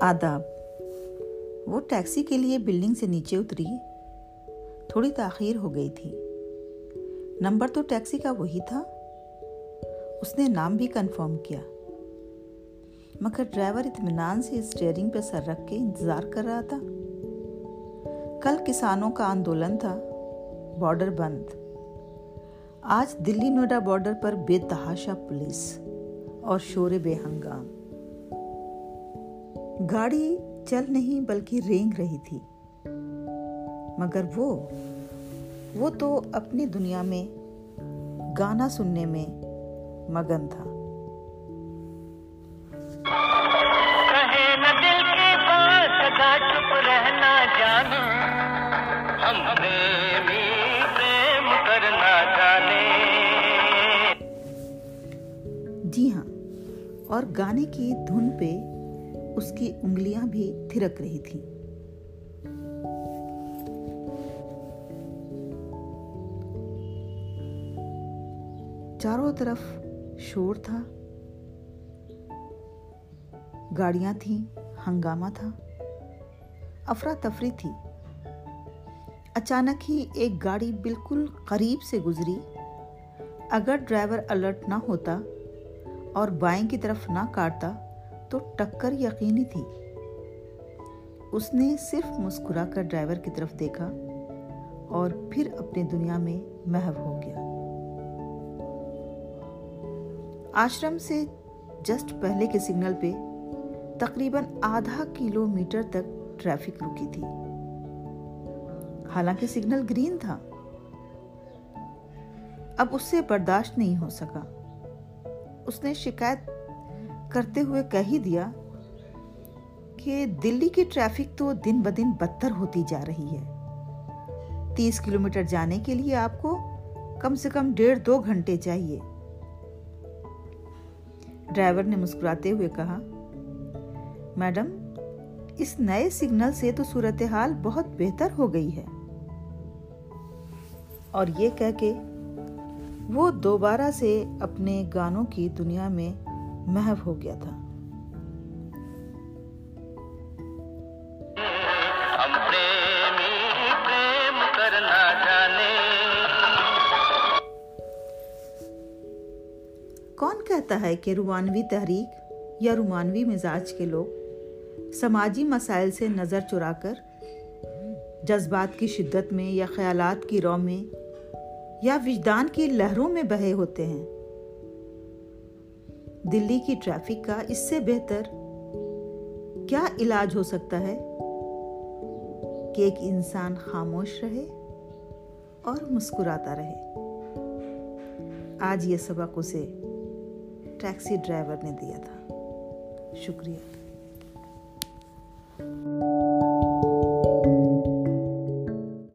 آداب۔ وہ ٹیکسی کے لیے بلڈنگ سے نیچے اتری، تھوڑی تاخیر ہو گئی تھی۔ نمبر تو ٹیکسی کا وہی تھا۔ اس نے نام بھی کنفرم کیا۔ مگر ڈرائیور اطمینان سے اسٹیئرنگ پہ سر رکھ کے انتظار کر رہا تھا۔ کل کسانوں کا آندولن تھا۔ بارڈر بند۔ آج دلی نوئیڈا بارڈر پر بے تحاشا پولیس اور شور بے ہنگام۔ گاڑی چل نہیں بلکہ رینگ رہی تھی۔ مگر وہ وہ تو اپنی دنیا میں گانا سننے میں مگن تھا۔ جی ہاں اور گانے کی دھن پہ اس کی انگلیاں بھی تھرک رہی تھی چاروں طرف شور تھا۔ گاڑیاں تھیں، ہنگامہ تھا۔ افراتفری تھی۔ اچانک ہی ایک گاڑی بالکل قریب سے گزری۔ اگر ڈرائیور الرٹ نہ ہوتا اور بائیں کی طرف نہ کاٹتا تو ٹکر یقینی تھی۔ اس نے صرف مسکرا کر ڈرائیور کی طرف دیکھا اور پھر اپنی دنیا میں محو ہو گیا۔ آشرم سے جسٹ پہلے کے سگنل پہ تقریباً آدھا کلو میٹر تک ٹریفک رکی تھی۔ حالانکہ سگنل گرین تھا۔ اب اس سے برداشت نہیں ہو سکا۔ اس نے شکایت کرتے ہوئے کہہ ہی دیا کہ دلی کی ٹریفک تو دن بدن بدتر ہوتی جا رہی ہے۔ تیس کلو میٹر جانے کے لیے آپ کو کم سے کم ڈیڑھ دو گھنٹے چاہیے۔ ڈرائیور نے مسکراتے ہوئے کہا، میڈم، اس نئے سگنل سے تو صورتحال بہت بہتر ہو گئی ہے۔ اور یہ کہہ کے وہ دوبارہ سے اپنے گانوں کی دنیا میں محو ہو گیا تھا۔ کون کہتا ہے کہ رومانوی تحریک یا رومانوی مزاج کے لوگ سماجی مسائل سے نظر چرا کر جذبات کی شدت میں یا خیالات کی رو میں یا وجدان کی لہروں میں بہے ہوتے ہیں؟ دلی کی ٹریفک کا اس سے بہتر کیا علاج ہو سکتا ہے کہ ایک انسان خاموش رہے اور مسکراتا رہے؟ آج یہ سبق اسے ٹیکسی ڈرائیور نے دیا تھا۔ شکریہ۔